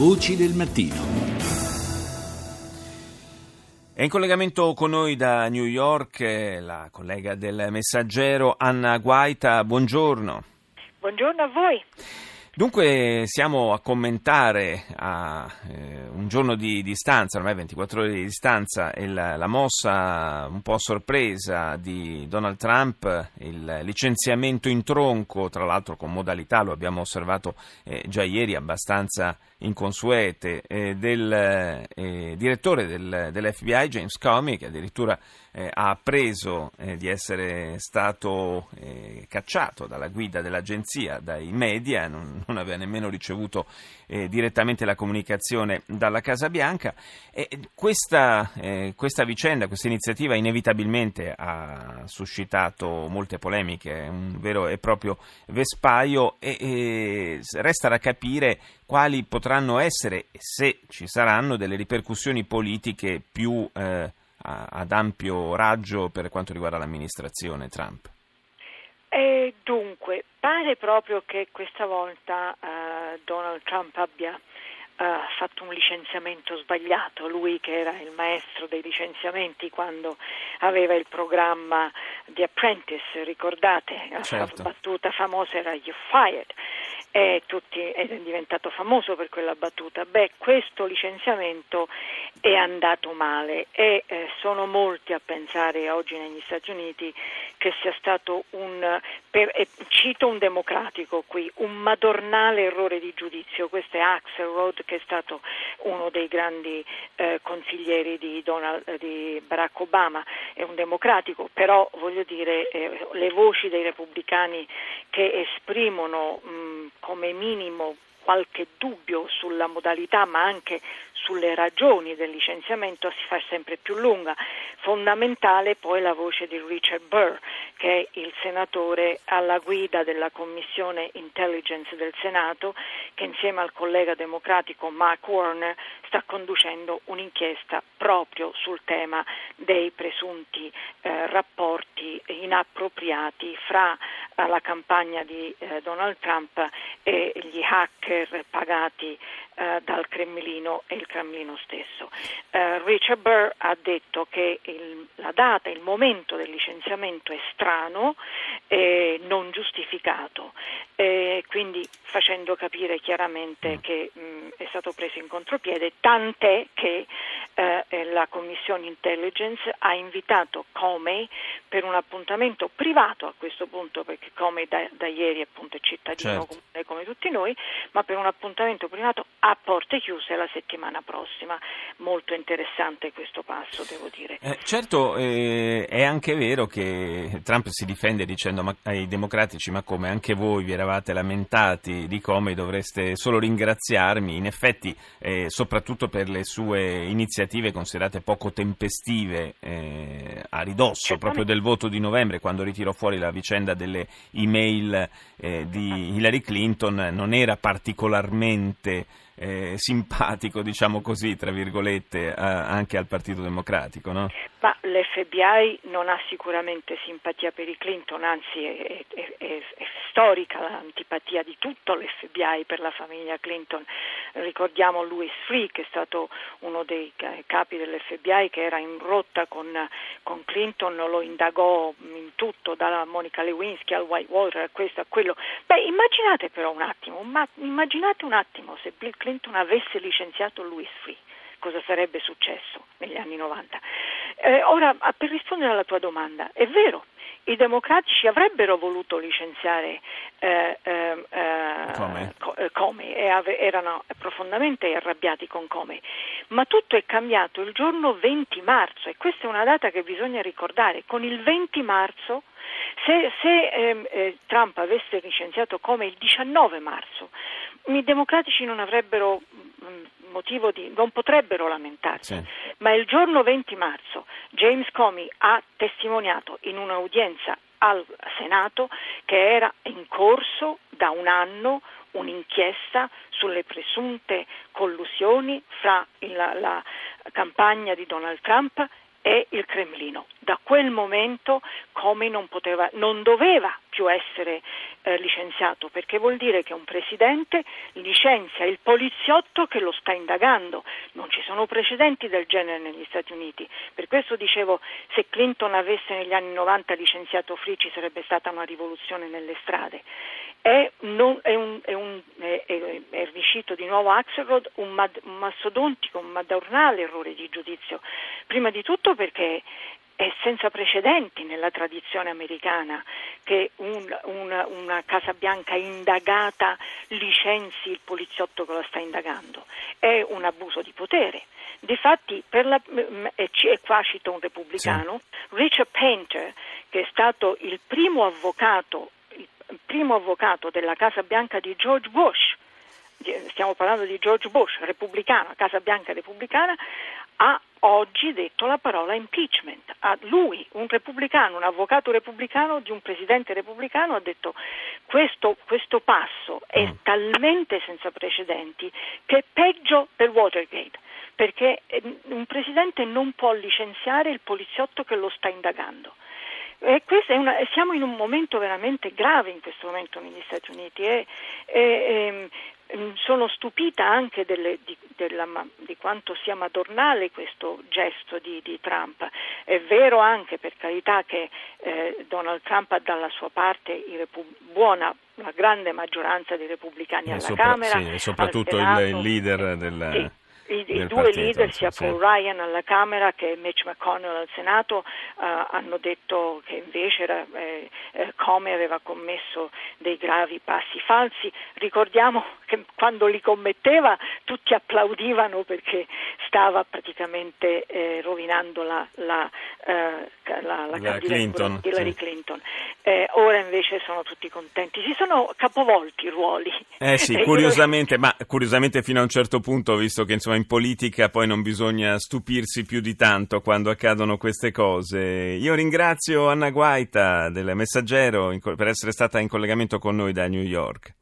Voci del mattino. È in collegamento con noi da New York eh, la collega del Messaggero Anna Guaita. Buongiorno. Buongiorno a voi. Dunque siamo a commentare a eh, un giorno di distanza, ormai 24 ore di distanza, il, la mossa un po' sorpresa di Donald Trump, il licenziamento in tronco, tra l'altro con modalità, lo abbiamo osservato eh, già ieri, abbastanza inconsuete, eh, del eh, direttore del, dell'FBI James Comey, che addirittura eh, ha appreso eh, di essere stato cacciato dalla guida dell'agenzia, dai media, non, non aveva nemmeno ricevuto eh, direttamente la comunicazione dalla Casa Bianca. E questa, eh, questa vicenda, questa iniziativa inevitabilmente ha suscitato molte polemiche, è un vero e proprio vespaio e, e resta da capire quali potranno essere, se ci saranno, delle ripercussioni politiche più eh, ad ampio raggio per quanto riguarda l'amministrazione Trump? Pare proprio che questa volta uh, Donald Trump abbia uh, fatto un licenziamento sbagliato, lui che era il maestro dei licenziamenti quando aveva il programma di Apprentice, ricordate? La certo. battuta famosa era You fired e tutti, è diventato famoso per quella battuta. Beh, questo licenziamento è andato male e eh, sono molti a pensare oggi negli Stati Uniti che sia stato un, per, eh, cito un democratico qui, un madornale errore di giudizio. Questo è Axelrod che è stato uno dei grandi eh, consiglieri di, Donald, di, Barack Obama, è un democratico, però voglio dire eh, le voci dei repubblicani che esprimono mh, come minimo qualche dubbio sulla modalità ma anche sulle ragioni del licenziamento si fa sempre più lunga. Fondamentale poi la voce di Richard Burr, che è il senatore alla guida della Commissione Intelligence del Senato, che insieme al collega democratico Mark Warner sta conducendo un'inchiesta proprio sul tema dei presunti eh, rapporti inappropriati fra la campagna di eh, Donald Trump e gli hacker pagati eh, dal Cremlino e il Cremlino stesso. Eh, Richard Burr ha detto che il, la data, il momento del licenziamento è strano e non giustificato, quindi facendo capire chiaramente mm. che mh, è stato preso in contropiede, tant'è che eh, la Commissione Intelligence ha invitato Comey per un appuntamento privato a questo punto, perché Comey da, da ieri appunto è cittadino certo. come, come tutti noi, ma per un appuntamento privato a porte chiuse la settimana prossima. Molto interessante questo passo, devo dire. Eh, certo, eh, è anche vero che Trump si difende dicendo ma, ai democratici ma come anche voi vi eravate lamentati di come dovreste solo ringraziarmi, in effetti eh, soprattutto per le sue iniziative considerate poco tempestive eh, a ridosso proprio del voto di novembre quando ritirò fuori la vicenda delle email eh, di Hillary Clinton non era particolarmente eh, simpatico, diciamo così, tra virgolette, anche al Partito Democratico, no? Ma l'FBI non ha sicuramente simpatia per i Clinton, anzi è, è, è, è storica l'antipatia di tutto l'FBI per la famiglia Clinton. Ricordiamo Louis Freeh, che è stato uno dei capi dell'FBI che era in rotta con, con Clinton, lo indagò in tutto, dalla Monica Lewinsky al Whitewater, a questo, a quello. Beh, immaginate però un attimo, ma, immaginate un attimo se Bill Clinton avesse licenziato Louis Freeh cosa sarebbe successo negli anni 90. Eh, ora, per rispondere alla tua domanda, è vero, i democratici avrebbero voluto licenziare eh, eh, Come? Eh, Comey e ave- erano profondamente arrabbiati con Comey, ma tutto è cambiato il giorno 20 marzo e questa è una data che bisogna ricordare. Con il 20 marzo se, se ehm, eh, Trump avesse licenziato come il 19 marzo, i democratici non avrebbero motivo di, non potrebbero lamentarsi, sì. ma il giorno 20 marzo James Comey ha testimoniato in un'udienza al Senato che era in corso da un anno un'inchiesta sulle presunte collusioni fra il, la campagna di Donald Trump e il Cremlino. Da quel momento Comey non, poteva, non doveva più essere eh, licenziato, perché vuol dire che un presidente licenzia il poliziotto che lo sta indagando. Non ci sono precedenti del genere negli Stati Uniti. Per questo dicevo, se Clinton avesse negli anni 90 licenziato Free sarebbe stata una rivoluzione nelle strade. È, non, è, un, è, un, è, è riuscito di nuovo Axelrod un, mad, un mastodontico, un madornale errore di giudizio. Prima di tutto perché è senza precedenti nella tradizione americana che un, un, una Casa Bianca indagata licenzi il poliziotto che la sta indagando. È un abuso di potere. Difatti, la, e qua cito un repubblicano, sì. Richard Painter, che è stato il primo avvocato, primo avvocato della Casa Bianca di George Bush, stiamo parlando di George Bush, repubblicano, Casa Bianca repubblicana, ha oggi detto la parola impeachment. A lui, un repubblicano, un avvocato repubblicano di un presidente repubblicano, ha detto questo, questo passo è mm. talmente senza precedenti che è peggio del Watergate, perché eh, un presidente non può licenziare il poliziotto che lo sta indagando. E una, siamo in un momento veramente grave in questo momento negli Stati Uniti e, e, e Mm, sono stupita anche delle, di, della, di, quanto sia madornale questo gesto di, di, Trump. È vero anche, per carità, che eh, Donald Trump ha dalla sua parte repu- buona, la grande maggioranza dei repubblicani e alla sopra, Camera. Sì, soprattutto il, il, leader del... Sì i, i due leader, sia Paul sì. Ryan alla Camera che Mitch McConnell al Senato, eh, hanno detto che invece era, eh, eh, Come aveva commesso dei gravi passi falsi. Ricordiamo che quando li commetteva tutti applaudivano perché stava praticamente eh, rovinando la, la, eh, la, la candidatura Clinton, di Hillary sì. Clinton. Eh, ora invece sono tutti contenti. Si sono capovolti i ruoli. Eh sì, curiosamente, ma curiosamente fino a un certo punto, visto che insomma in politica poi non bisogna stupirsi più di tanto quando accadono queste cose. Io ringrazio Anna Guaita del Messaggero per essere stata in collegamento con noi da New York.